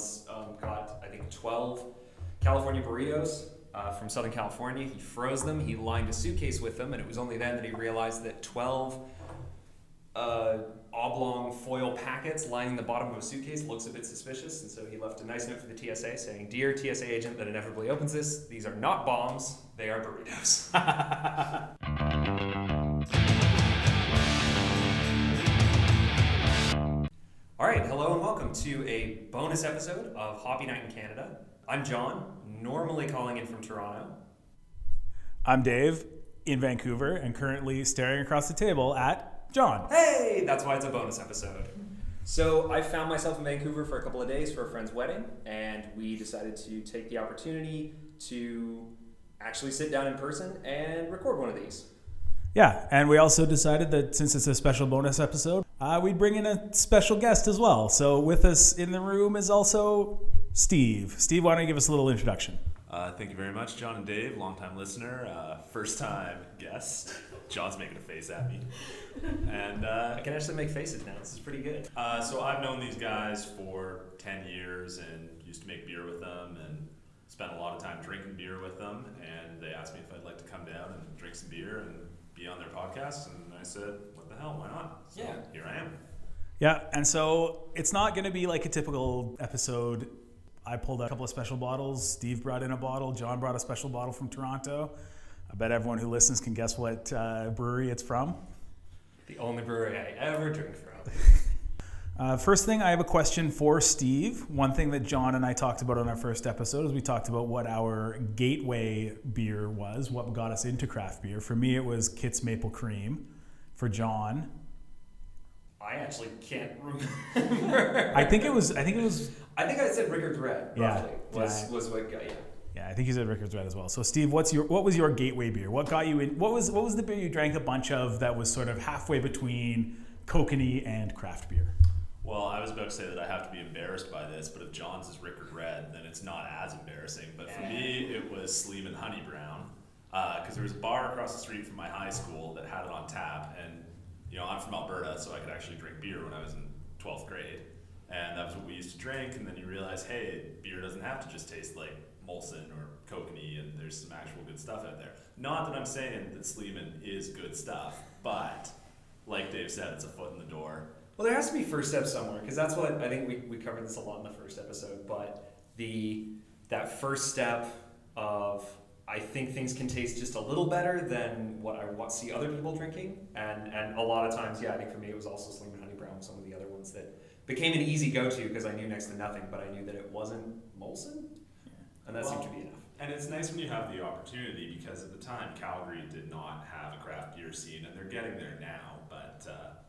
once um, got, I think, 12 California burritos uh, from Southern California. He froze them, he lined a suitcase with them, and it was only then that he realized that 12 uh, oblong foil packets lining the bottom of a suitcase looks a bit suspicious, and so he left a nice note for the TSA saying, Dear TSA agent that inevitably opens this, these are not bombs, they are burritos. welcome to a bonus episode of Hoppy Night in Canada. I'm John, normally calling in from Toronto. I'm Dave in Vancouver and currently staring across the table at John. Hey, that's why it's a bonus episode. So I found myself in Vancouver for a couple of days for a friend's wedding, and we decided to take the opportunity to actually sit down in person and record one of these. Yeah, and we also decided that since it's a special bonus episode, uh, we'd bring in a special guest as well. So with us in the room is also Steve. Steve, why don't you give us a little introduction? Uh, thank you very much, John and Dave, longtime listener, uh, first time guest. John's making a face at me. And uh, I can actually make faces now. This is pretty good. uh, so I've known these guys for 10 years and used to make beer with them and spent a lot of time drinking beer with them. And they asked me if I'd like to come down and drink some beer and be on their podcast. And I said, what the hell, why not? So Yeah. here I am. Yeah, and so it's not going to be like a typical episode. I pulled out a couple of special bottles. Steve brought in a bottle. John brought a special bottle from Toronto. I bet everyone who listens can guess what uh, brewery it's from. The only brewery I ever drink from. Uh, first thing, I have a question for Steve. One thing that John and I talked about on our first episode is we talked about what our gateway beer was, what got us into craft beer. For me, it was Kit's Maple Cream. For John, I actually can't remember. I think it was. I think it was. I think I said Rickard's Red. Yeah. Roughly was Yeah. was what got yeah. Yeah, I think you said Rickard's Red as well. So, Steve, what's your what was your gateway beer? What got you in? What was what was the beer you drank a bunch of that was sort of halfway between kokanee and craft beer? Well, I was about to say that I have to be embarrassed by this, but if John's is Rickard Red, then it's not as embarrassing. But for me, it was Sleeman Honey Brown, uh, because there was a bar across the street from my high school that had it on tap, and you know I'm from Alberta, so I could actually drink beer when I was in 12th grade, and that was what we used to drink. And then you realize, hey, beer doesn't have to just taste like Molson or Kokanee, and there's some actual good stuff out there. Not that I'm saying that Sleeman is good stuff, but like Dave said, it's a foot in the door. Well, there has to be first step somewhere because that's what I think we, we covered this a lot in the first episode. But the that first step of I think things can taste just a little better than what I want see other people drinking, and and a lot of times, yeah, I think for me it was also Sleeman Honey Brown, some of the other ones that became an easy go to because I knew next to nothing, but I knew that it wasn't Molson, and that seemed to be enough. And it's nice when you have the opportunity because at the time Calgary did not have a craft beer scene, and they're getting there now. But uh,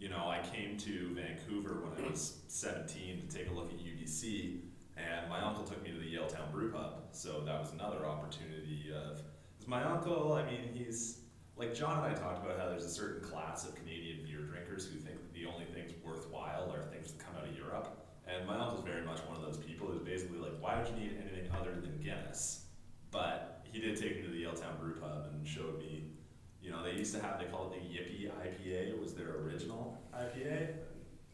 you know, I came to Vancouver when I was 17 to take a look at UBC, and my uncle took me to the Yaletown Brew Pub. So that was another opportunity of. My uncle, I mean, he's like John and I talked about how there's a certain class of Canadian beer drinkers who think that the only things worthwhile are things that come out of Europe. And my uncle's very much one of those people who's basically like, why would you need anything other than Guinness? But he did take me to the Yaletown Brew Pub and showed me, you know, they used to have, they called it the Yippee IPA, it was their original IPA.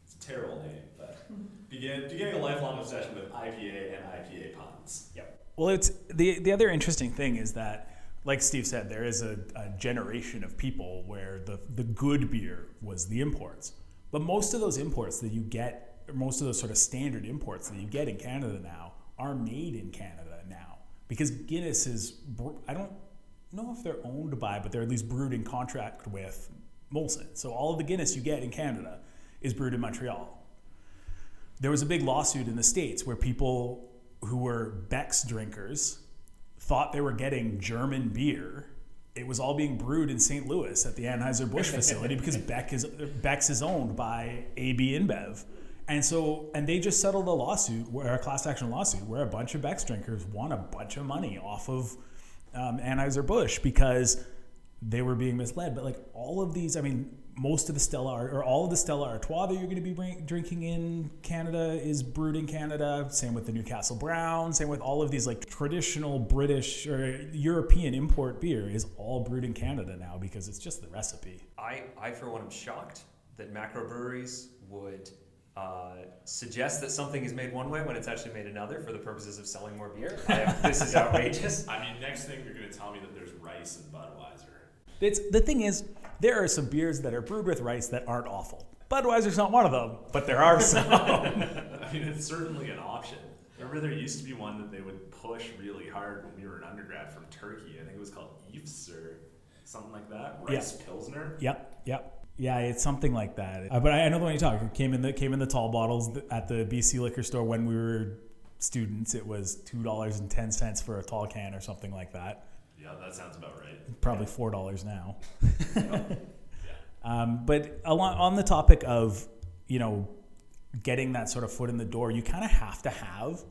It's a terrible name, but began, beginning a lifelong obsession with IPA and IPA puns. Yep. Well, it's the the other interesting thing is that, like Steve said, there is a, a generation of people where the the good beer was the imports, but most of those imports that you get, most of those sort of standard imports that you get in Canada now, are made in Canada now because Guinness is. I don't know if they're owned by, but they're at least brewed in contract with Molson. So all of the Guinness you get in Canada is brewed in Montreal there was a big lawsuit in the states where people who were Beck's drinkers thought they were getting German beer. It was all being brewed in St. Louis at the Anheuser Busch facility because Beck is Beck's is owned by AB InBev, and so and they just settled a lawsuit, where a class action lawsuit, where a bunch of Beck's drinkers won a bunch of money off of um, Anheuser Busch because they were being misled. But like all of these, I mean, most of the Stella or all of the Stella Artois that you're going to be drinking in Canada is brewed in Canada. Same with the Newcastle Brown. Same with all of these like traditional British or European import beer is all brewed in Canada now because it's just the recipe. I, I for one am shocked that macro breweries would uh, suggest that something is made one way when it's actually made another for the purposes of selling more beer. I have, this is outrageous. I mean, next thing you're going to tell me that there's rice in Budweiser. It's the thing is, there are some beers that are brewed with rice that aren't awful. Budweiser's not one of them, but there are some. I mean, it's certainly an option. Remember, there used to be one that they would push really hard when we were an undergrad from Turkey. I think it was called Efes or something like that. Rice Pilsner. Yep, yep. Yeah, it's something like that. Uh, but I I know the one you talk. It came in the came in the tall bottles at the BC liquor store when we were students. It was two dollars and ten cents for a tall can or something like that. Yeah, that sounds about right. Probably four dollars now. Yeah. Um, but along, on the topic of, you know, getting that sort of foot in the door, you kind of have to have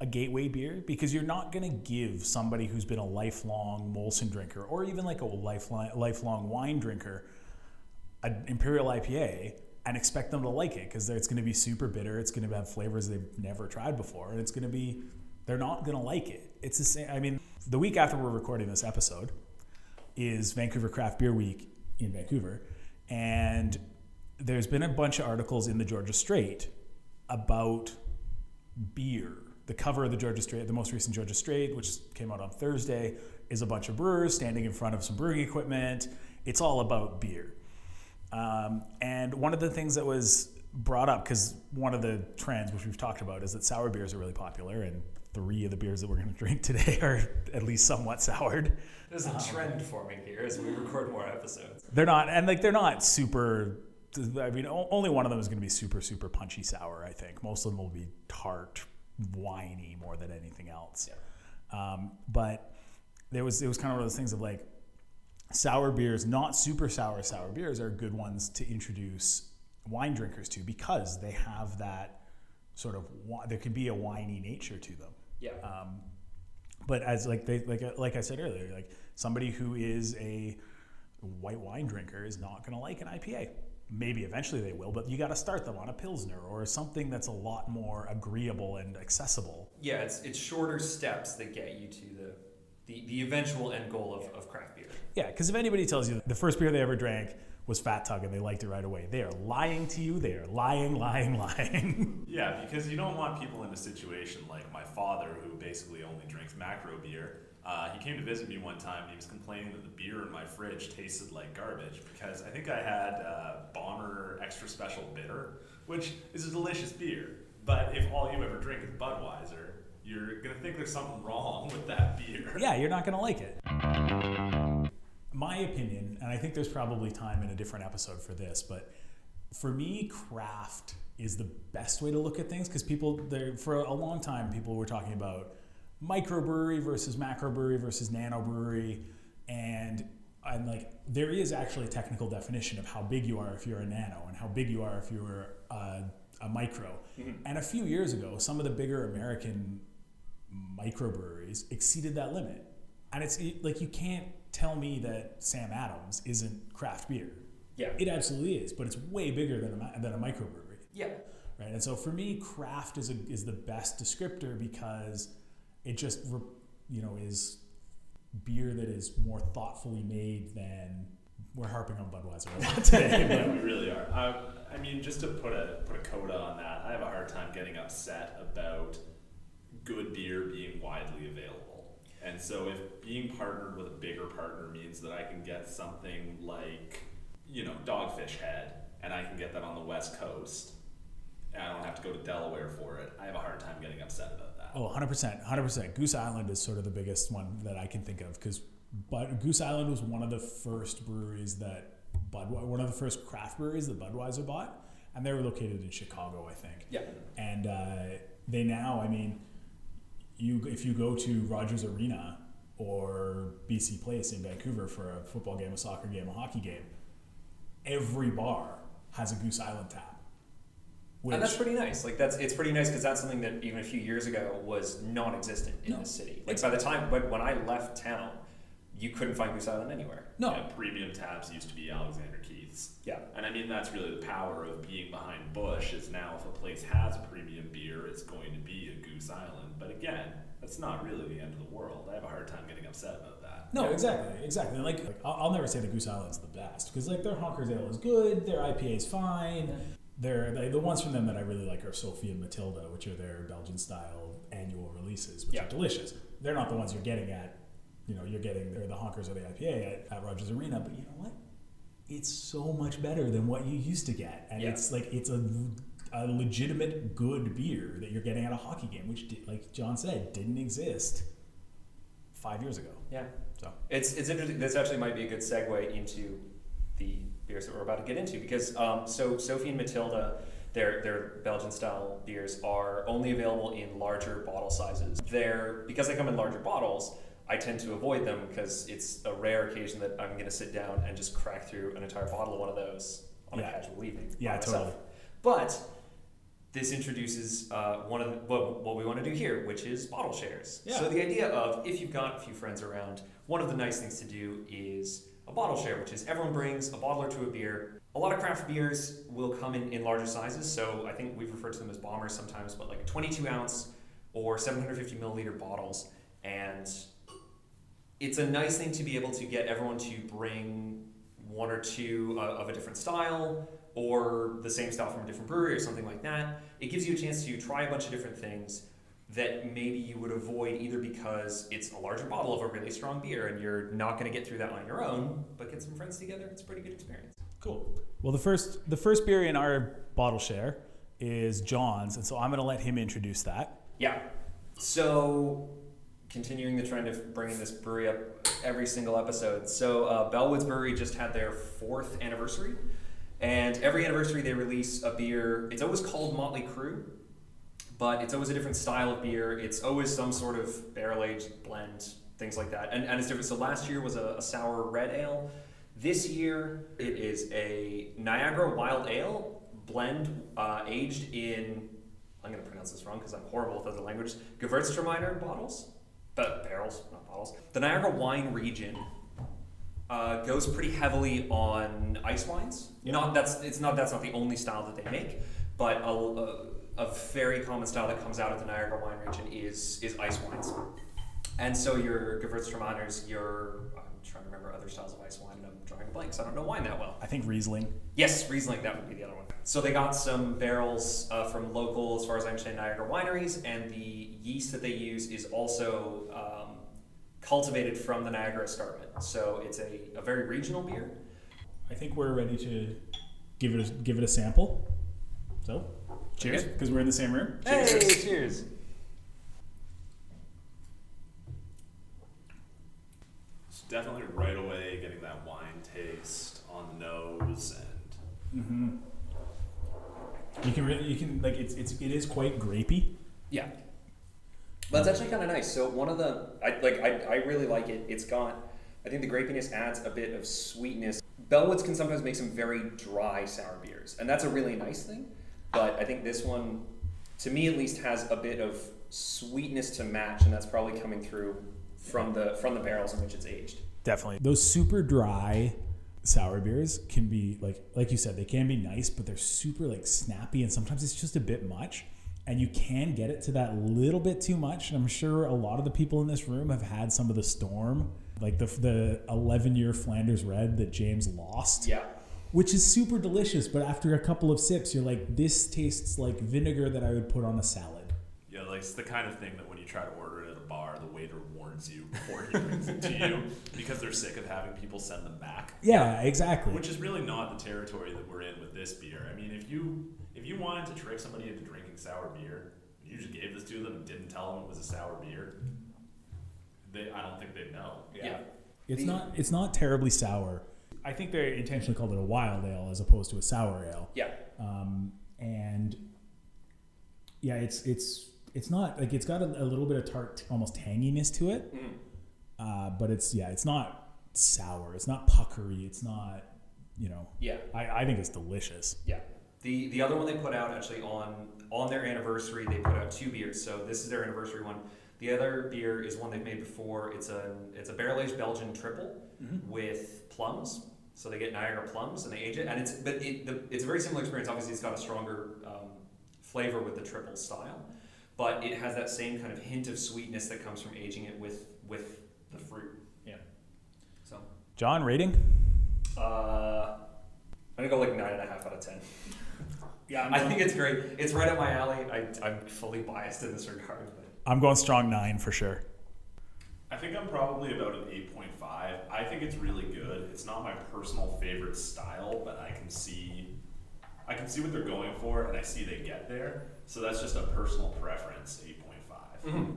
a gateway beer because you're not going to give somebody who's been a lifelong Molson drinker or even like a lifelong, lifelong wine drinker an Imperial IPA and expect them to like it because it's going to be super bitter. It's going to have flavors they've never tried before, and it's going to be they're not going to like it. It's the same. I mean, the week after we're recording this episode is Vancouver Craft Beer Week in Vancouver, and there's been a bunch of articles in the Georgia Straight about beer. The cover of the Georgia Straight, the most recent Georgia Straight, which came out on Thursday, is a bunch of brewers standing in front of some brewing equipment. It's all about beer. Um, and one of the things that was brought up, because one of the trends, which we've talked about, is that sour beers are really popular, and three of the beers that we're going to drink today are at least somewhat soured. There's a trend forming here as we record more episodes. They're not, and like they're not super. I mean, only one of them is going to be super, super punchy sour. I think most of them will be tart, winey more than anything else. Um, but there was it was kind of one of those things of like sour beers, not super sour sour beers, are good ones to introduce wine drinkers to because they have that sort of there could be a winey nature to them. Yeah. Um, but as like they like like I said earlier, like somebody who is a white wine drinker is not going to like an IPA. Maybe eventually they will, but you got to start them on a pilsner or something that's a lot more agreeable and accessible. Yeah, it's it's shorter steps that get you to the the, the eventual end goal of, of craft beer. Yeah, because if anybody tells you the first beer they ever drank was Fat Tug and they liked it right away, they are lying to you. They are lying, lying, lying. Yeah, because you don't want people in a situation like my father, who basically only drinks macro beer. Uh, he came to visit me one time and he was complaining that the beer in my fridge tasted like garbage because I think I had uh, Bomber Extra Special Bitter, which is a delicious beer. But if all you ever drink is Budweiser, you're going to think there's something wrong with that. yeah, you're not going to like it. My opinion, and I think there's probably time in a different episode for this, but for me, craft is the best way to look at things because people, there for a long time, people were talking about microbrewery versus macrobrewery versus nanobrewery, and and like there is actually a technical definition of how big you are if you're a nano and how big you are if you're a, a micro. Mm-hmm. And a few years ago, some of the bigger American microbreweries exceeded that limit. And it's it- like you can't tell me that Sam Adams isn't craft beer. Yeah. It absolutely is, but it's way bigger than a, than a microbrewery, Yeah. right? And so for me, craft is a, is the best descriptor because it just you know is beer that is more thoughtfully made than we're harping on Budweiser a lot today. yeah, but- we really are. Um, I mean, just to put a put a coda on that, I have a hard time getting upset about good beer being widely available. And so, if being partnered with a bigger partner means that I can get something like, you know, Dogfish Head, and I can get that on the West Coast, and I don't have to go to Delaware for it, I have a hard time getting upset about that. Oh, 100%. 100%. Goose Island is sort of the biggest one that I can think of because but Goose Island was one of the first breweries that Bud one of the first craft breweries that Budweiser bought and they were located in Chicago, I think. Yeah. And uh, they now, I mean, you if you go to Rogers Arena or BC Place in Vancouver for a football game, a soccer game, a hockey game, every bar has a Goose Island tap. Which, and that's pretty nice. Like that's it's pretty nice because that's something that even a few years ago was non-existent in No. the city. Like by the time when, when I left town, you couldn't find Goose Island anywhere. no, Yeah, premium tabs used to be Alexander Keith's. Yeah. And I mean, that's really the power of being behind Busch is now if a place has a premium beer, it's going to be a Goose Island. But again, that's not really the end of the world. I have a hard time getting upset about that. No, exactly, exactly. Like, like I'll, I'll never say the Goose Island's the best because like their Honker's Ale is good, their IPA is fine, they're they, the ones from them that I really like are Sofie and Matilda, which are their Belgian style annual releases, which Yeah. are delicious. They're not the ones you're getting at, you know, you're getting they're the honkers or the IPA at, at Rogers Arena, but you know what? It's so much better than what you used to get, and Yeah. it's like it's a, a legitimate good beer that you're getting at a hockey game, which, like John said, didn't exist five years ago. Yeah. So It's it's interesting. This actually might be a good segue into the beers that we're about to get into because um, so Sofie and Matilda, their their Belgian style beers are only available in larger bottle sizes. They're because they come in larger bottles. I tend to avoid them because it's a rare occasion that I'm going to sit down and just crack through an entire bottle of one of those on Yeah. a casual evening. Yeah, totally. But this introduces uh, one of the, what, what we want to do here, which is bottle shares. Yeah. So the idea of if you've got a few friends around, one of the nice things to do is a bottle share, which is everyone brings a bottle or two of beer. A lot of craft beers will come in, in larger sizes, so I think we've referred to them as bombers sometimes, but like 22 ounce or 750 milliliter bottles. And it's a nice thing to be able to get everyone to bring one or two uh, of a different style or the same style from a different brewery or something like that. It gives you a chance to try a bunch of different things that maybe you would avoid either because it's a larger bottle of a really strong beer and you're not going to get through that on your own, but get some friends together. It's a pretty good experience. Cool. Well, the first the first beer in our bottle share is John's, and so I'm going to let him introduce that. Yeah. So, continuing the trend of bringing this brewery up every single episode. So, uh, Bellwoods Brewery just had their fourth anniversary, and every anniversary they release a beer. It's always called Motley Cru, but it's always a different style of beer. It's always some sort of barrel aged blend, things like that, and, and it's different. So, last year was a, a sour red ale. This year it is a Niagara Wild Ale blend uh, aged in I'm going to pronounce this wrong because I'm horrible with other languages. Gewürztraminer bottles, but barrels, not bottles. The Niagara wine region uh, goes pretty heavily on ice wines. Not that's it's not that's not the only style that they make, but a, a, a very common style that comes out of the Niagara wine region is is ice wines. And so your Gewürztraminers, your trying to remember other styles of ice wine, and I'm drawing a blank, so I don't know wine that well. I think Riesling. Yes, Riesling, that would be the other one. So they got some barrels uh, from local, as far as I understand, Niagara wineries, and the yeast that they use is also um, cultivated from the Niagara escarpment. So it's a, a very regional beer. I think we're ready to give it a, give it a sample. So, cheers, Okay. because we're in the same room. cheers! It's definitely right away getting that wine taste on the nose and Mm-hmm. You can really, you can like it's it's it is quite grapey. Yeah. But it's actually kind of nice. So one of the, I like, I, I really like it. It's got, I think the grapiness adds a bit of sweetness. Bellwoods can sometimes make some very dry sour beers, and that's a really nice thing. But I think this one, to me at least, has a bit of sweetness to match, and that's probably coming through from the from the barrels in which it's aged. Definitely. Those super dry sour beers can be like like you said, they can be nice, but they're super like snappy and sometimes it's just a bit much. And you can get it to that little bit too much. And I'm sure a lot of the people in this room have had some of the storm, like the the 11 year Flanders Red that James lost, Yeah. which is super delicious. But after a couple of sips, you're like, this tastes like vinegar that I would put on a salad. yeah, like it's the kind of thing that when you try to order it at a bar, the waiter warns you before he brings it to you because they're sick of having people send them back. Yeah, exactly. Which is really not the territory that we're in with this beer. I mean, if you if you wanted to trick somebody into drinking sour beer, you just gave this to them and didn't tell them it was a sour beer. They, I don't think they'd know. Yeah. It's The- not it's not terribly sour. I think they intentionally called it a wild ale as opposed to a sour ale. Yeah. Um, and yeah, it's it's it's not like it's got a, a little bit of tart, almost tanginess to it. Mm. Uh, but it's yeah, it's not sour. It's not puckery. It's not you know. Yeah. I, I think it's delicious. Yeah. The the other one they put out actually on on their anniversary they put out two beers. So this is their anniversary one. The other beer is one they've made before. It's a it's a barrel aged Belgian triple with plums. So they get Niagara plums and they age it, and it's but it, the, it's a very similar experience. Obviously, it's got a stronger um, flavor with the triple style, but it has that same kind of hint of sweetness that comes from aging it with with the fruit. Yeah. So John, rating? uh, I'm gonna go like nine and a half out of ten. Yeah, I'm I think it's great. It's right up my alley. I, I'm fully biased in this regard. But I'm going strong nine for sure. I think I'm probably about an 8.5. I think it's really good. It's not my personal favorite style, but I can see I can see what they're going for and I see they get there. So that's just a personal preference, 8.5. Mhm.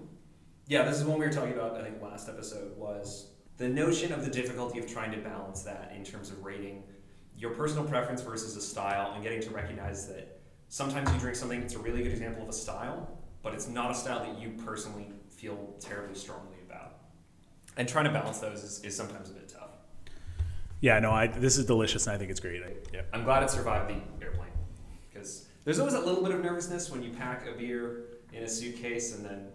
Yeah, this is one we were talking about. I think last episode was the notion of the difficulty of trying to balance that in terms of rating your personal preference versus a style, and getting to recognize that sometimes you drink something that's a really good example of a style, but it's not a style that you personally feel terribly strongly about. And trying to balance those is, is sometimes a bit tough. Yeah, no, I, this is delicious and I think it's great. I, yeah. I'm glad it survived the airplane because there's always a little bit of nervousness when you pack a beer in a suitcase and then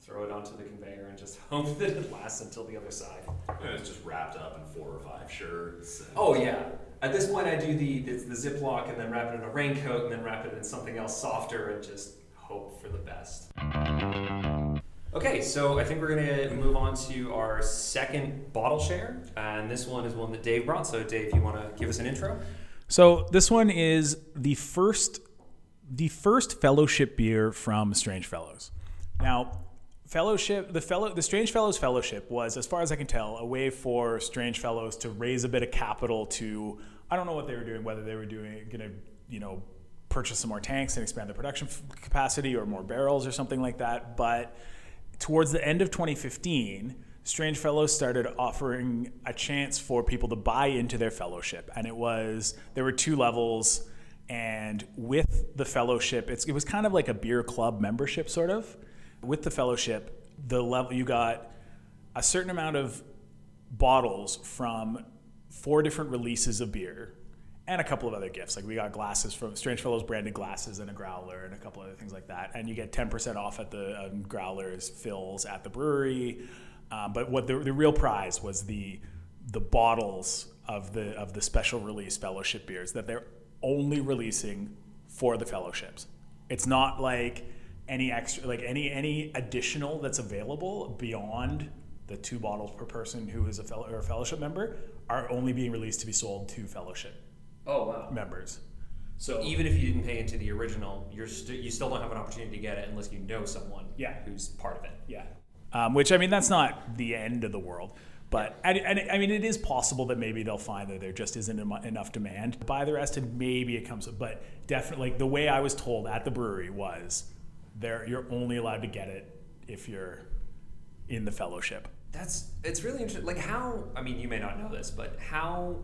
throw it onto the conveyor and just hope that it lasts until the other side. And it's just wrapped up in four or five shirts. Oh yeah. At this point, I do the the, the Ziploc and then wrap it in a raincoat and then wrap it in something else softer and just hope for the best. Okay, so I think we're gonna move on to our second bottle share, and this one is one that Dave brought. So Dave, if you want to give us an intro? So this one is the first the first fellowship beer from Strange Fellows. Now, fellowship the fellow the Strange Fellows Fellowship was, as far as I can tell, a way for Strange Fellows to raise a bit of capital to I don't know what they were doing, whether they were doing gonna you know purchase some more tanks and expand the production capacity or more barrels or something like that, but towards the end of 2015, Strange Fellows started offering a chance for people to buy into their fellowship. And it was, there were two levels. And with the fellowship, it was kind of like a beer club membership, sort of. With the fellowship, the level you got a certain amount of bottles from four different releases of beer and a couple of other gifts. Like we got glasses from Strange Fellows branded glasses and a growler and a couple other things like that. And you get 10% off at the um, growlers fills at the brewery. Um, but what the, the real prize was the the bottles of the of the special release fellowship beers that they're only releasing for the fellowships. It's not like any extra like any any additional that's available beyond the two bottles per person who is a fellow or a fellowship member are only being released to be sold to fellowship Oh wow. members. So even if you didn't pay into the original, you're st- you still don't have an opportunity to get it unless you know someone Yeah. who's part of it. Yeah. Um, which I mean, that's not the end of the world, but and, and I mean, it is possible that maybe they'll find that there just isn't emo- enough demand by the rest, and maybe it comes. But definitely, like the way I was told at the brewery was, there you're only allowed to get it if you're in the fellowship. That's it's really interesting. Like how I mean, you may not know this, but how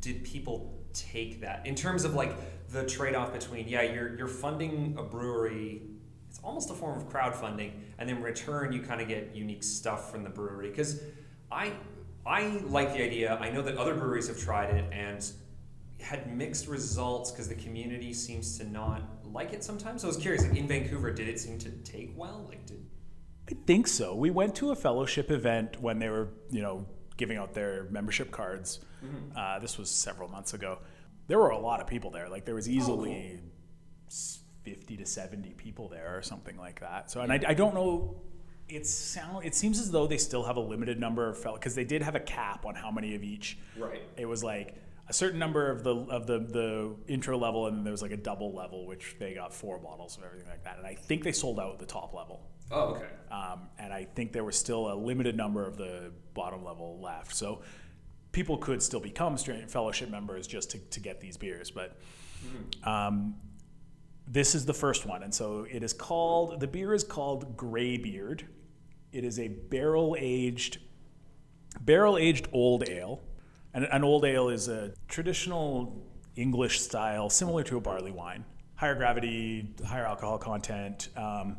did people take that in terms of like the trade-off between yeah, you're you're funding a brewery. It's almost a form of crowdfunding, and then in return, you kind of get unique stuff from the brewery. Because I I like the idea. I know that other breweries have tried it and had mixed results because the community seems to not like it sometimes. So I was curious, like in Vancouver, did it seem to take well? Like did I think so. We went to a fellowship event when they were, you know, giving out their membership cards. Uh, this was several months ago. There were a lot of people there. Like there was easily s 50 to 70 people there or something like that. So, and I, I don't know. It sound. It seems as though they still have a limited number of fellow because they did have a cap on how many of each. Right. It was like a certain number of the of the the intro level, and then there was like a double level, which they got four bottles of everything like that. And I think they sold out the top level. oh okay. Um, and I think there was still a limited number of the bottom level left. So people could still become Fellowship members just to, to get these beers. But um, this is the first one. And so it is called, the beer is called Greybeard. It is a barrel aged, barrel aged old ale. And an old ale is a traditional English style, similar to a barley wine. Higher gravity, higher alcohol content. Um,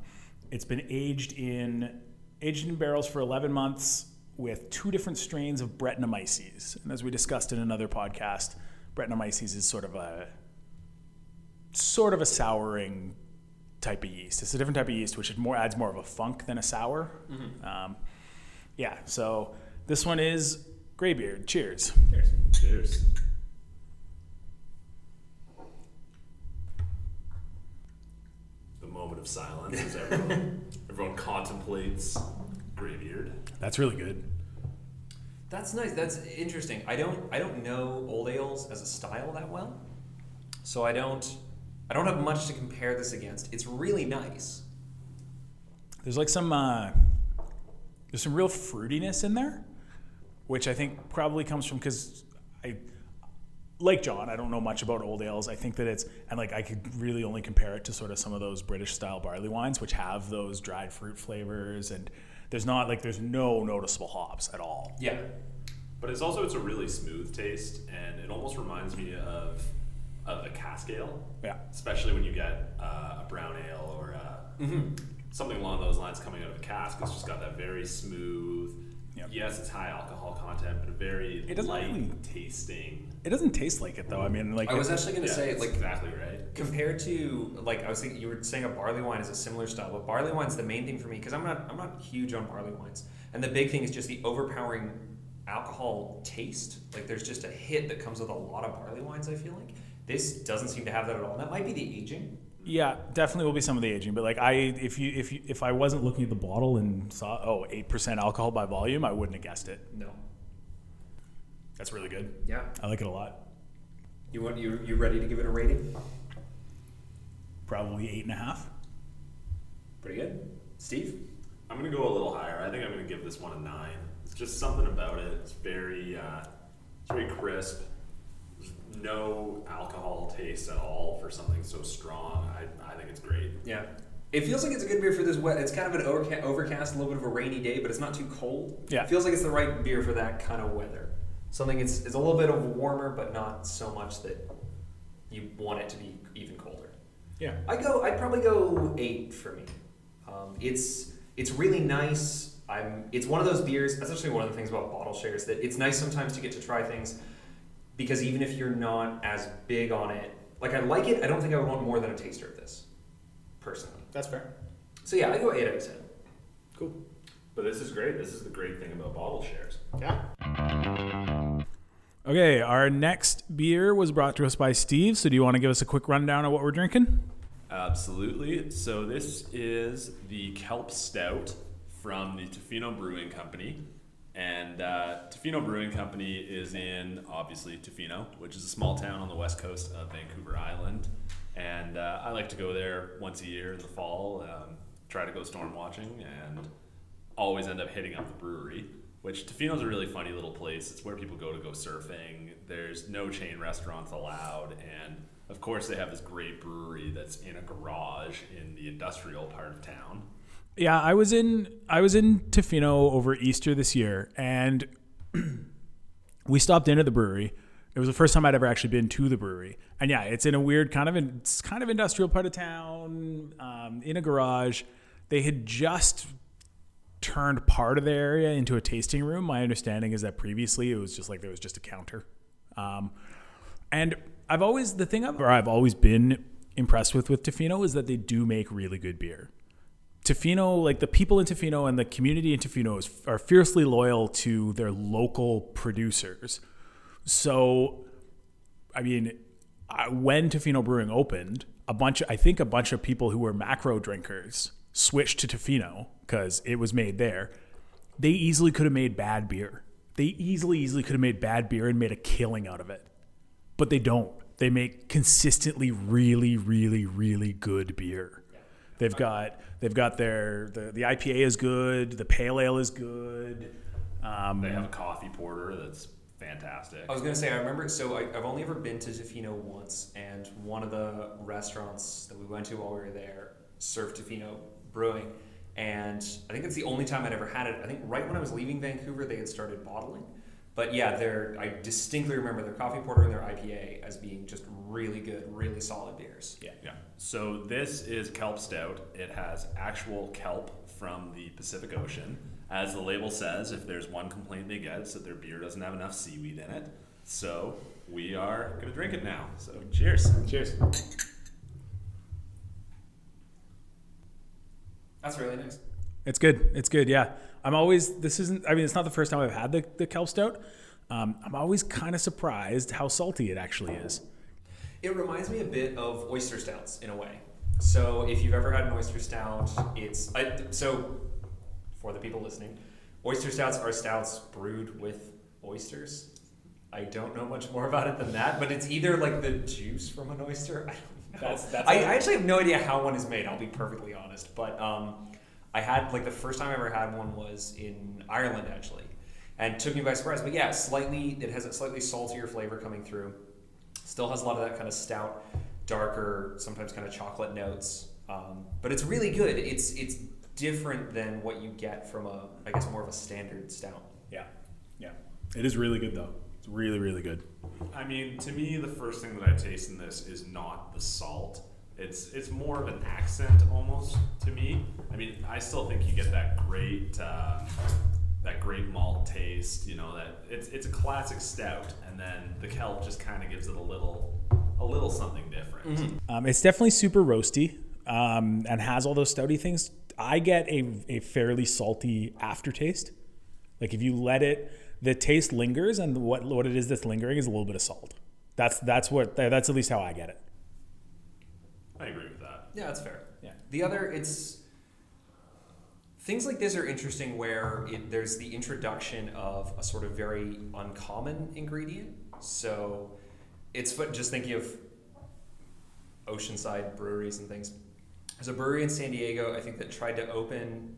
it's been aged in aged in barrels for 11 months with two different strains of Brettanomyces. And as we discussed in another podcast, Brettanomyces is sort of a sort of a souring type of yeast. It's a different type of yeast, which more adds more of a funk than a sour. Um, yeah. So this one is Greybeard. Cheers. Cheers. Cheers. The moment of silence as everyone, everyone contemplates Greybeard. That's really good. That's nice. That's interesting. I don't I don't know old ales as a style that well, so I don't I don't have much to compare this against. It's really nice. There's like some uh, there's some real fruitiness in there, which I think probably comes from because I like John. I don't know much about old ales. I think that it's and like I could really only compare it to sort of some of those British style barley wines, which have those dried fruit flavors and there's not like there's no noticeable hops at all. Yeah. But it's also it's a really smooth taste, and it almost reminds me of of a cask ale, Yeah. especially when you get uh, a brown ale or uh something along those lines coming out of a cask. It's just got that very smooth. Yep. Yes, it's high alcohol content, but a very It doesn't light really- tasting. It doesn't taste like it though. I mean, like I was actually going to Yeah, say, that's like, exactly right. compared to like I was thinking, you were saying a barley wine is a similar style, but barley wine's the main thing for me because I'm not I'm not huge on barley wines, and the big thing is just the overpowering alcohol taste. Like there's just a hit that comes with a lot of barley wines. I feel like this doesn't seem to have that at all. And that might be the aging. Yeah, definitely will be some of the aging, but like I, if you, if you, if I wasn't looking at the bottle and saw oh eight percent alcohol by volume, I wouldn't have guessed it. No. That's really good. Yeah. I like it a lot. You want you you ready to give it a rating? Probably eight and a half. Pretty good. Steve. I'm gonna go a little higher. I think I'm gonna give this one a nine. It's just something about it. It's very, uh, it's very crisp. There's no alcohol taste at all for something so strong. I, I think it's great. Yeah. It feels like it's a good beer for this wet. It's kind of an overcast, overcast, a little bit of a rainy day, but it's not too cold. Yeah. It feels like it's the right beer for that kind of weather. Something it's, it's a little bit of warmer, but not so much that you want it to be even colder. Yeah. I go. I'd probably go eight for me. Um, it's it's really nice. I'm. It's one of those beers. That's actually one of the things about bottle shares that it's nice sometimes to get to try things because even if you're not as big on it, like I like it, I don't think I would want more than a taster of this, personally. That's fair. So yeah, I go eight out of ten. Cool. But this is great. This is the great thing about bottle shares. Yeah. Okay, our next beer was brought to us by Steve. So, do you want to give us a quick rundown of what we're drinking? Absolutely. So this is the Kelp Stout from the Tofino Brewing Company. And uh, Tofino Brewing Company is in, obviously, Tofino, which is a small town on the west coast of Vancouver Island. And uh, I like to go there once a year in the fall, um, try to go storm watching, and always end up hitting up the brewery. Which Tofino's a really funny little place. It's where people go to go surfing. There's no chain restaurants allowed, and of course they have this great brewery that's in a garage in the industrial part of town. Yeah, I was in I was in Tofino over Easter this year, and we stopped in at the brewery. It was the first time I'd ever actually been to the brewery, and yeah, it's in a weird kind of it's kind of industrial part of town, um, in a garage. They had just turned part of the area into a tasting room. My understanding is that previously it was just like there was just a counter. Um, and I've always the thing I've, I've always been impressed with with Tofino is that they do make really good beer. Tofino, like the people in Tofino and the community in Tofino, is, are fiercely loyal to their local producers. So, I mean, I, when Tofino Brewing opened, a bunch, I think, a bunch of people who were macro drinkers switched to Tofino because it was made there. They easily could have made bad beer. They easily, easily could have made bad beer and made a killing out of it, but they don't. They make consistently really, really, really good beer. They've got they've got their the, the IPA is good, the pale ale is good. Um, They have a coffee porter that's fantastic. I was gonna say I remember. So I, I've only ever been to Tofino once, and one of the restaurants that we went to while we were there served Tofino brewing, and I think it's the only time I'd ever had it. I think right when I was leaving Vancouver, they had started bottling. But yeah, their I distinctly remember their coffee porter and their IPA as being just really good, really solid beers. yeah. Yeah. So this is kelp stout. It has actual kelp from the Pacific Ocean. As the label says, if there's one complaint they get, it's that their beer doesn't have enough seaweed in it. So we are gonna drink it now. So cheers. Cheers. That's really nice. It's good. It's good. Yeah. I'm always. This isn't. I mean, it's not the first time I've had the the kelp stout. Um, I'm always kind of surprised how salty it actually is. It reminds me a bit of oyster stouts in a way. So if you've ever had an oyster stout, it's I, so for the people listening, oyster stouts are stouts brewed with oysters. I don't know much more about it than that, but it's either like the juice from an oyster. I don't know. That's that's. I, I actually have no idea how one is made. I'll be perfectly honest, but um, I had like the first time I ever had one was in Ireland actually, and took me by surprise. But yeah, slightly it has a slightly saltier flavor coming through. Still has a lot of that kind of stout, darker, sometimes kind of chocolate notes. Um, but it's really good. It's it's different than what you get from a I guess more of a standard stout. yeah, yeah. It is really good though. It's really really good. I mean, to me, the first thing that I taste in this is not the salt. It's it's more of an accent almost to me. I mean, I still think you get that great uh, that great malt taste. You know that it's it's a classic stout, and then the kelp just kind of gives it a little a little something different. Um, it's definitely super roasty um, and has all those stouty things. I get a, a fairly salty aftertaste. Like if you let it, the taste lingers, and what what it is that's lingering is a little bit of salt. That's that's what that's at least how I get it. I agree with that. Yeah, that's fair. Yeah. The other, it's things like this are interesting where it, there's the introduction of a sort of very uncommon ingredient. So it's just thinking of oceanside breweries and things. There's a brewery in San Diego, I think, that tried to open.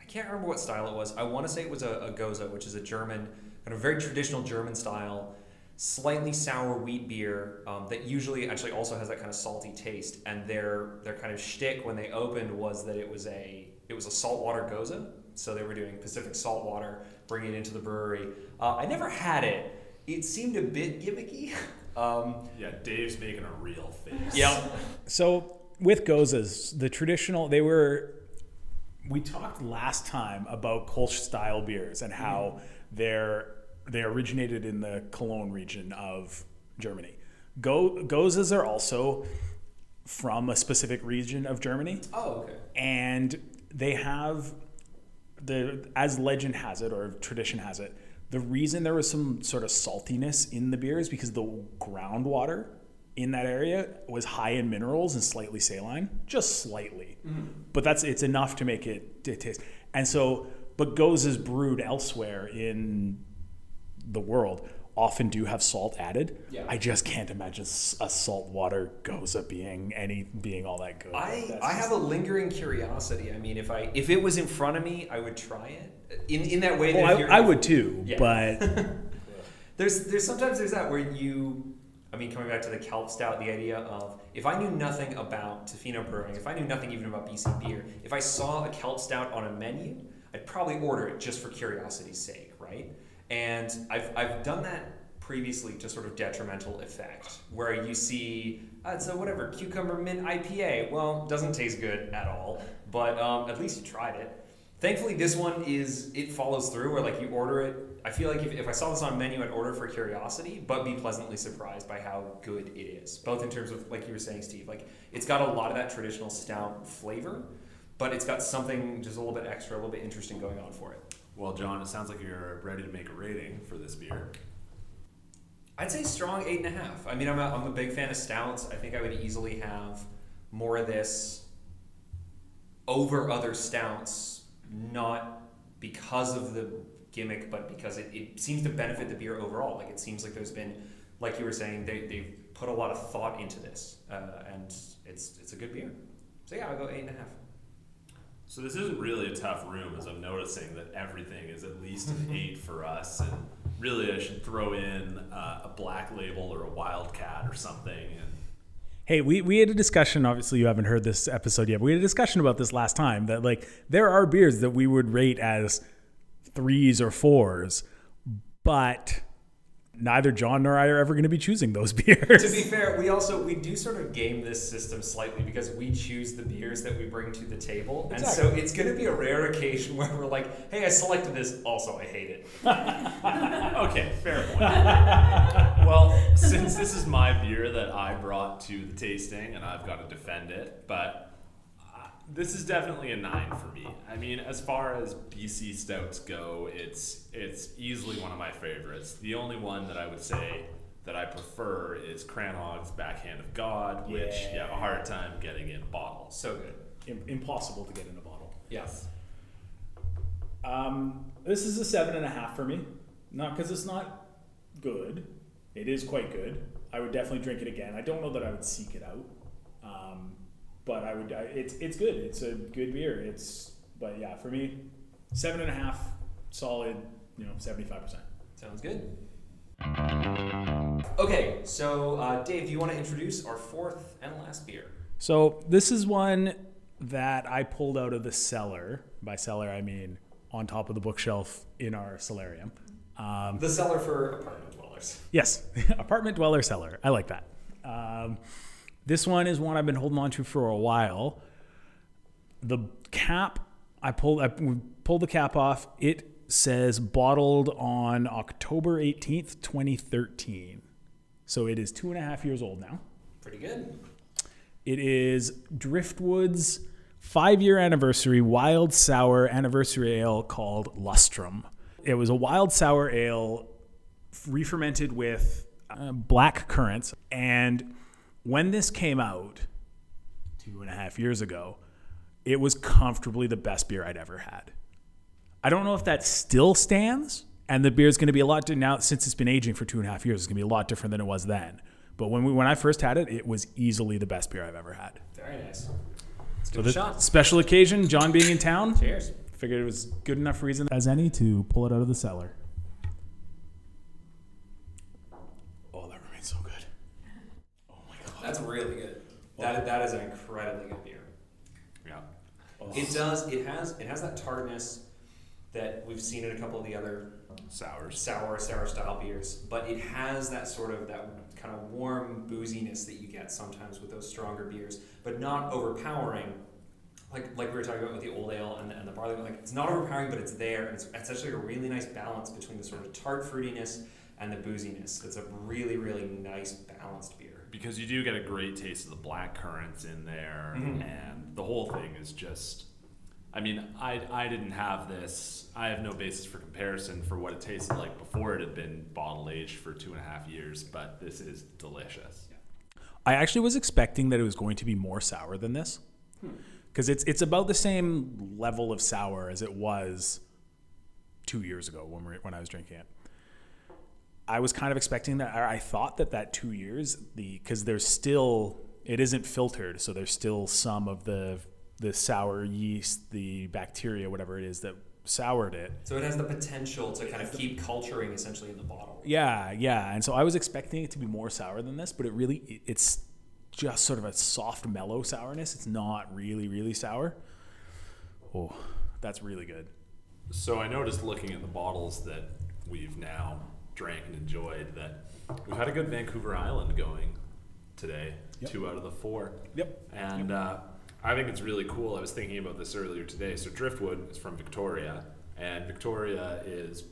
I can't remember what style it was. I want to say it was a, a Gose, which is a German, kind of very traditional German style, slightly sour wheat beer um, that usually actually also has that kind of salty taste. And their their kind of shtick when they opened was that it was a it was a saltwater Gose. So they were doing Pacific saltwater, bringing it into the brewery. Uh, I never had it. It seemed a bit gimmicky. Um, Yeah, Dave's making a real face. Yep. So with goses, the traditional they were. We talked last time about Kolsch style beers and how they're they originated in the Cologne region of Germany. Go goses are also from a specific region of Germany, Oh, okay. and they have the as legend has it or tradition has it. The reason there was some sort of saltiness in the beer is because the groundwater in that area was high in minerals and slightly saline, just slightly. Mm-hmm. But that's it's enough to make it t- taste. And so, but goses brewed elsewhere in the world often do have salt added. Yeah. I just can't imagine a salt water gose being any being all that good. I, That's I have a lingering curiosity. I mean, if I if it was in front of me, I would try it. In in that way, Well, if I, I would too, Yeah. but There's there's sometimes there's that where you. I mean, coming back to the kelp stout, the idea of if I knew nothing about Tofino Brewing, if I knew nothing even about BC beer, if I saw a kelp stout on a menu, I'd probably order it just for curiosity's sake, right? And I've, I've done that previously to sort of detrimental effect, where you see, uh, whatever, cucumber mint IPA. Well, doesn't taste good at all, but um, at least you tried it. Thankfully, this one is it follows through where like you order it. I feel like if, if I saw this on menu, I'd order for curiosity, but be pleasantly surprised by how good it is. Both in terms of like you were saying, Steve, like it's got a lot of that traditional stout flavor, but it's got something just a little bit extra, a little bit interesting going on for it. Well, John, it sounds like you're ready to make a rating for this beer. I'd say strong eight and a half. I mean, I'm a, I'm a big fan of stouts. I think I would easily have more of this over other stouts, not because of the gimmick, but because it, it seems to benefit the beer overall. Like it seems like there's been, like you were saying, they, they've put a lot of thought into this, uh, and it's it's a good beer. So yeah, I'll go eight and a half. So this isn't really a tough room, as I'm noticing that everything is at least an eight for us, and really I should throw in uh, a black label or a wildcat or something. And hey, we, we had a discussion. Obviously, you haven't heard this episode yet, but we had a discussion about this last time that like there are beers that we would rate as threes or fours, but neither John nor I are ever going to be choosing those beers. to be fair, we also we do sort of game this system slightly because we choose the beers that we bring to the table, and so it's going to be a rare occasion where we're like, "Hey, I selected this. Also, I hate it." okay, fair point. well, since this is my beer that I brought to the tasting, and I've got to defend it, but this is definitely a nine for me. I mean, as far as BC stouts go, it's it's easily one of my favorites. The only one that I would say that I prefer is Crannog's Backhand of God, which Yeah. you have a hard time getting in bottles. So good. Im- impossible to get in a bottle. Yes. Um, this is a seven and a half for me. Not because it's not good. It is quite good. I would definitely drink it again. I don't know that I would seek it out. Um, but I would, I, it's it's good. It's a good beer. It's but yeah, for me, seven and a half, solid. You know, seventy five percent. Sounds good. Okay, so uh, Dave, do you want to introduce our fourth and last beer? So this is one that I pulled out of the cellar. By cellar, I mean on top of the bookshelf in our solarium. Um, The cellar for apartment dwellers. yes, apartment dweller cellar. I like that. Um, this one is one I've been holding on to for a while. The cap, I pulled, I pulled the cap off. It says bottled on October 18th, 2013. So it is two and a half years old now. Pretty good. It is Driftwood's five year anniversary wild sour anniversary ale called Lustrum. It was a wild sour ale re fermented with uh, black currants. And when this came out two and a half years ago, it was comfortably the best beer I'd ever had. I don't know if that still stands, and the beer is going to be a lot di- now since it's been aging for two and a half years. It's going to be a lot different than it was then. But when we when I first had it, it was easily the best beer I've ever had. Very nice. Let's So give a shot. special occasion, John being in town, Cheers. figured it was good enough reason as any to pull it out of the cellar. Oh, that remains so good. Oh my god. That's really good. That, that is an incredibly good beer. Yeah. It does. It has. It has that tartness that we've seen in a couple of the other Sours. sour, sour style beers, but it has that sort of that kind of warm booziness that you get sometimes with those stronger beers, but not overpowering. Like like we were talking about with the old ale and the, and the barley, like it's not overpowering, but it's there, and it's, it's actually a really nice balance between the sort of tart fruitiness and the booziness. It's a really really nice balanced beer. Because you do get a great taste of the black currants in there, Mhm. and the whole thing is just. I mean, I, I didn't have this. I have no basis for comparison for what it tasted like before it had been bottle aged for two and a half years, but this is delicious. I actually was expecting that it was going to be more sour than this, because it's it's about the same level of sour as it was two years ago when we when I was drinking it. I was kind of expecting that. or I thought that that two years the because there's still it isn't filtered, so there's still some of the the sour yeast, the bacteria, whatever it is that soured it. So it has the potential to kind of keep culturing essentially in the bottle. Yeah, yeah. And so I was expecting it to be more sour than this, but it really it- it's just sort of a soft mellow sourness. It's not really really sour. Oh, that's really good. So I noticed looking at the bottles that we've now drank and enjoyed that we've had a good Vancouver Island going today, Yep. two out of the four. Yep. And uh, I think it's really cool. I was thinking about this earlier today. So Driftwood is from Victoria, and Victoria is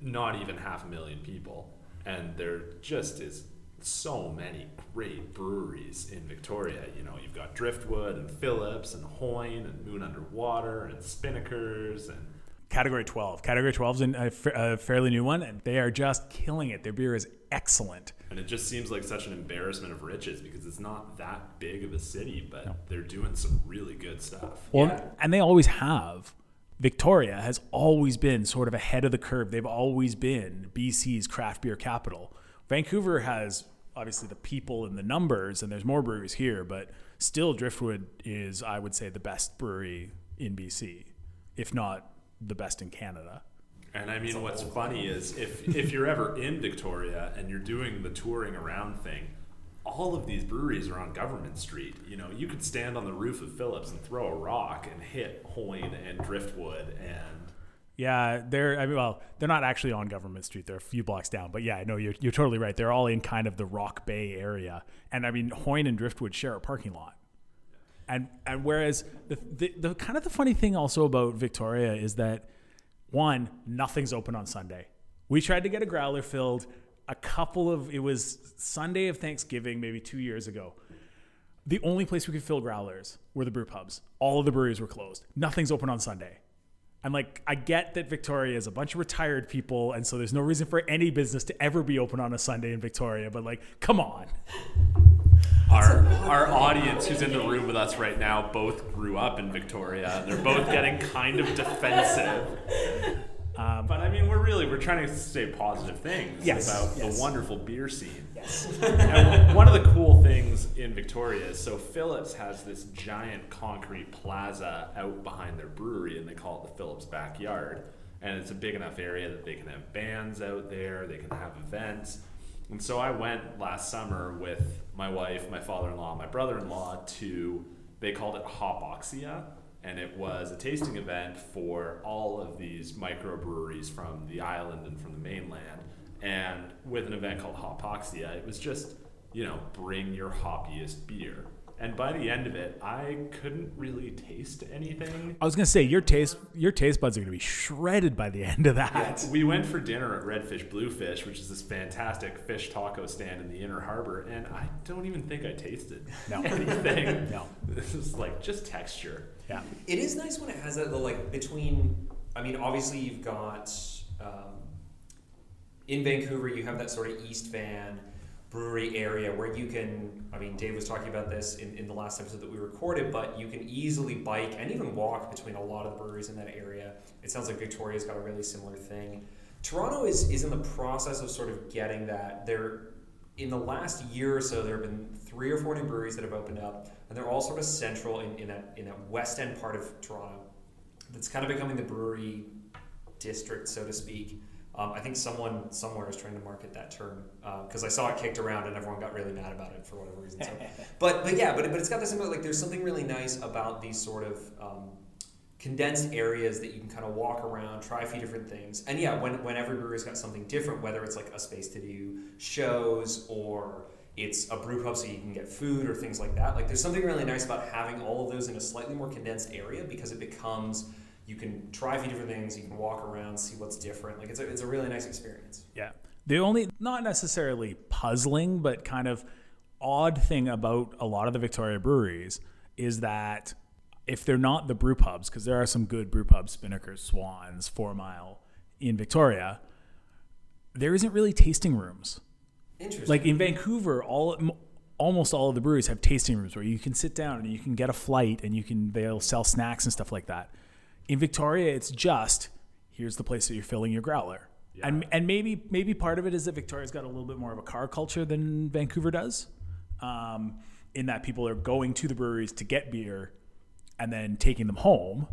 not even half a million people, and there just is so many great breweries in Victoria. You know, you've got Driftwood and Phillips and Hoyne and Moon Underwater and Spinnakers and Category 12. Category 12 is a, fa- a fairly new one, and they are just killing it. Their beer is excellent. And it just seems like such an embarrassment of riches because it's not that big of a city, but they're doing some really good stuff. Well, Yeah. and they always have. Victoria has always been sort of ahead of the curve. They've always been BC's craft beer capital. Vancouver has obviously the people and the numbers, and there's more breweries here, but still Driftwood is, I would say, the best brewery in BC, if not the best in Canada. And I mean, what's funny is if if you're ever in Victoria and you're doing the touring around thing, all of these breweries are on Government Street. You know, you could stand on the roof of Phillips and throw a rock and hit Hoyne and Driftwood and Yeah, they're I mean, well, they're not actually on Government Street. They're a few blocks down. But yeah, no, you're you're totally right. They're all in kind of the Rock Bay area, and I mean, Hoyne and Driftwood share a parking lot. And and whereas the, the the kind of the funny thing also about Victoria is that one, nothing's open on Sunday. We tried to get a growler filled a couple of it was Sunday of Thanksgiving, maybe two years ago. The only place we could fill growlers were the brew pubs. All of the breweries were closed. Nothing's open on Sunday. I'm like, I get that Victoria is a bunch of retired people, and so there's no reason for any business to ever be open on a Sunday in Victoria. But like, come on. Our our audience who's in the room with us right now both grew up in Victoria. They're both getting kind of defensive. Um, But I mean, we're really we're trying to say positive things Yes, about yes. the wonderful beer scene. Yes. and one of the cool things in Victoria is so Phillips has this giant concrete plaza out behind their brewery, and they call it the Phillips backyard. And it's a big enough area that they can have bands out there, they can have events. And so I went last summer with my wife, my father-in-law, my brother-in-law to they called it Hopoxia, and it was a tasting event for all of these microbreweries from the island and from the mainland. And with an event called Hopoxia, it was just, you know, bring your hoppiest beer. And by the end of it, I couldn't really taste anything. I was gonna say your taste your taste buds are gonna be shredded by the end of that. We went for dinner at Redfish Bluefish, which is this fantastic fish taco stand in the Inner Harbor, and I don't even think I tasted No. anything. No. This is like just texture. Yeah. It is nice when it has that, the, like, between, I mean, obviously you've got, um, in Vancouver, you have that sort of East Van brewery area where you can, I mean, Dave was talking about this in, in the last episode that we recorded, but you can easily bike and even walk between a lot of the breweries in that area. It sounds like Victoria's got a really similar thing. Toronto is, is in the process of sort of getting that. They're, in the last year or so, there have been three or four new breweries that have opened up, and they're all sort of central in, in that in that west end part of Toronto. That's kind of becoming the brewery district, so to speak. Um, I think someone somewhere is trying to market that term because I saw it kicked around and everyone got really mad about it for whatever reason. So, but but yeah, but but it's got this like there's something really nice about these sort of um, condensed areas that you can kind of walk around, try a few different things. And yeah, when, when every brewery's got something different, whether it's like a space to do shows or it's a brew pub so you can get food or things like that. Like there's something really nice about having all of those in a slightly more condensed area because it becomes you can try a few different things, you can walk around, see what's different. Like it's a, it's a really nice experience. Yeah. The only, not necessarily puzzling, but kind of odd thing about a lot of the Victoria breweries is that if they're not the brew pubs, because there are some good brew pubs, Spinnakers, Swans, Four Mile in Victoria, there isn't really tasting rooms. Interesting. Like in Vancouver, all almost all of the breweries have tasting rooms where you can sit down and you can get a flight and you can they'll sell snacks and stuff like that. In Victoria, it's just here's the place that you're filling your growler. And and maybe maybe part of it is that Victoria's got a little bit more of a car culture than Vancouver does. Um, in that people are going to the breweries to get beer and then taking them home.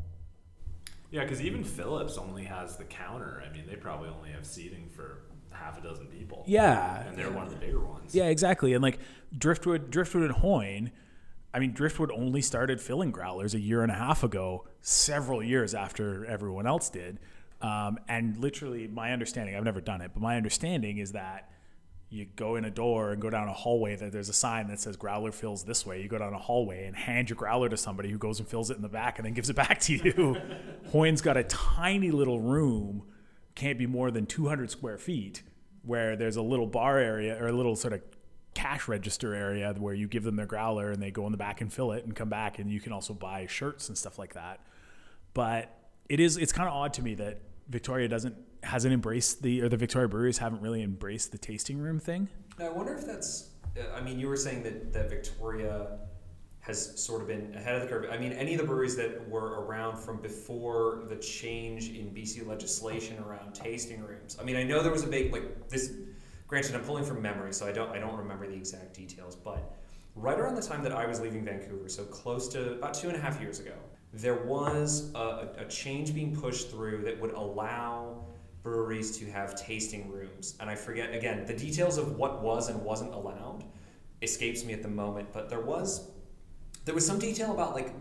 Yeah, because even Phillips only has the counter. I mean, they probably only have seating for half a dozen people. Yeah. And they're one of the bigger ones. Yeah, exactly. And like Driftwood, Driftwood and Hoyne, I mean, Driftwood only started filling growlers a year and a half ago, several years after everyone else did. Um, and literally, my understanding, I've never done it, but my understanding is that you go in a door and go down a hallway that there's a sign that says growler fills this way. You go down a hallway and hand your growler to somebody who goes and fills it in the back and then gives it back to you. Hoyne's got a tiny little room, can't be more than 200 square feet, where there's a little bar area or a little sort of cash register area where you give them their growler and they go in the back and fill it and come back and you can also buy shirts and stuff like that. But it is it's kind of odd to me that Victoria doesn't hasn't embraced the or the Victoria breweries haven't really embraced the tasting room thing. I wonder if that's. uh, I mean, you were saying that, that Victoria has sort of been ahead of the curve. I mean, any of the breweries that were around from before the change in BC legislation around tasting rooms. I mean, I know there was a big like this. Granted, I'm pulling from memory, so I don't I don't remember the exact details. But right around the time that I was leaving Vancouver, so close to about two and a half years ago, there was a, a change being pushed through that would allow breweries to have tasting rooms. And I forget, again, the details of what was and wasn't allowed escapes me at the moment, but there was there was some detail about like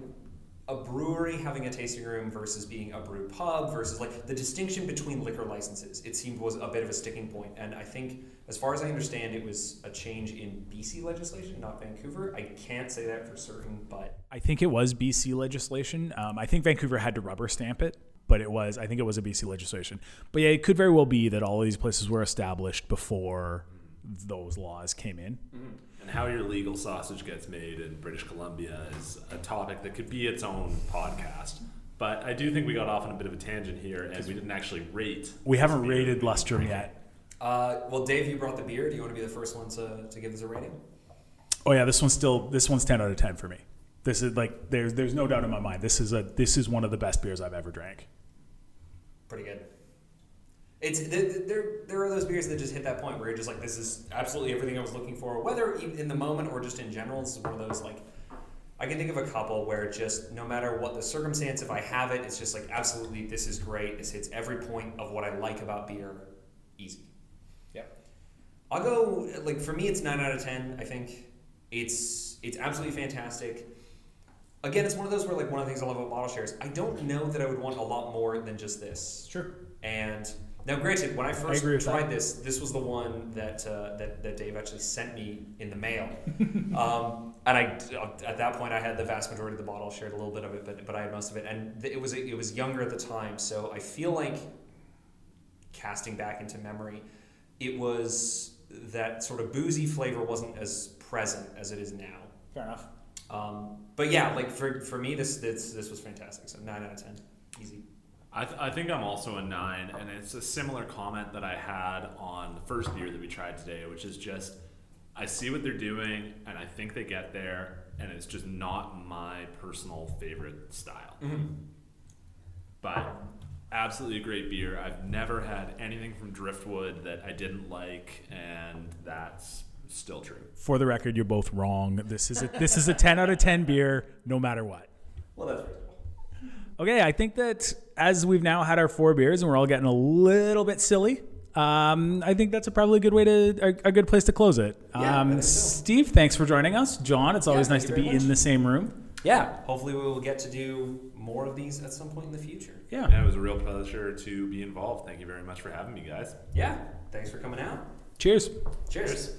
a brewery having a tasting room versus being a brew pub versus like the distinction between liquor licenses it seemed was a bit of a sticking point and i think as far as i understand it was a change in bc legislation not vancouver i can't say that for certain but I think it was BC legislation. Um, I think Vancouver had to rubber stamp it, but it was I think it was a BC legislation. But yeah, it could very well be that all of these places were established before those laws came in. And how your legal sausage gets made in British Columbia is a topic that could be its own podcast. But I do think we got off on a bit of a tangent here, and we didn't actually rate. We haven't beer. rated Lustrum yet. uh, well dave you brought the beer do you want to be the first one to, to give this a rating Oh yeah, this one's still this one's ten out of ten for me. This is like there's there's no doubt in my mind. This is a this is one of the best beers I've ever drank. pretty good it's there, there. Are those beers that just hit that point where you're just like, this is absolutely everything I was looking for, whether in the moment or just in general. It's one of those like, I can think of a couple where just no matter what the circumstance, if I have it, it's just like absolutely, this is great. This hits every point of what I like about beer. Easy. Yeah. I'll go like for me, it's nine out of ten. I think it's it's absolutely fantastic. Again, it's one of those where like one of the things I love about bottle shares. I don't know that I would want a lot more than just this. Sure. And now, granted, when I first with tried that. this, this was the one that, uh, that that Dave actually sent me in the mail. um, and I, at that point, I had the vast majority of the bottle, shared a little bit of it, but but I had most of it. And it was it was younger at the time, so I feel like casting back into memory, it was that sort of boozy flavor wasn't as present as it is now. Fair enough. Um, but yeah, like for, for me, this, this this was fantastic. So nine out of ten. I, th- I think I'm also a nine, and it's a similar comment that I had on the first beer that we tried today, which is just I see what they're doing, and I think they get there, and it's just not my personal favorite style. Mm-hmm. But absolutely a great beer. I've never had anything from Driftwood that I didn't like, and that's still true. For the record, you're both wrong. This is a, this is a 10 out of 10 beer, no matter what. Well, that's reasonable. Okay, I think that as we've now had our four beers and we're all getting a little bit silly, um, I think that's a probably a good way to a, a good place to close it. Yeah, um, so. Steve, thanks for joining us. John, it's always thank nice to be much. in the same room. Yeah, hopefully we will get to do more of these at some point in the future. Yeah. Yeah, it was a real pleasure to be involved. Thank you very much for having me, guys. Yeah, thanks for coming out. Cheers. Cheers.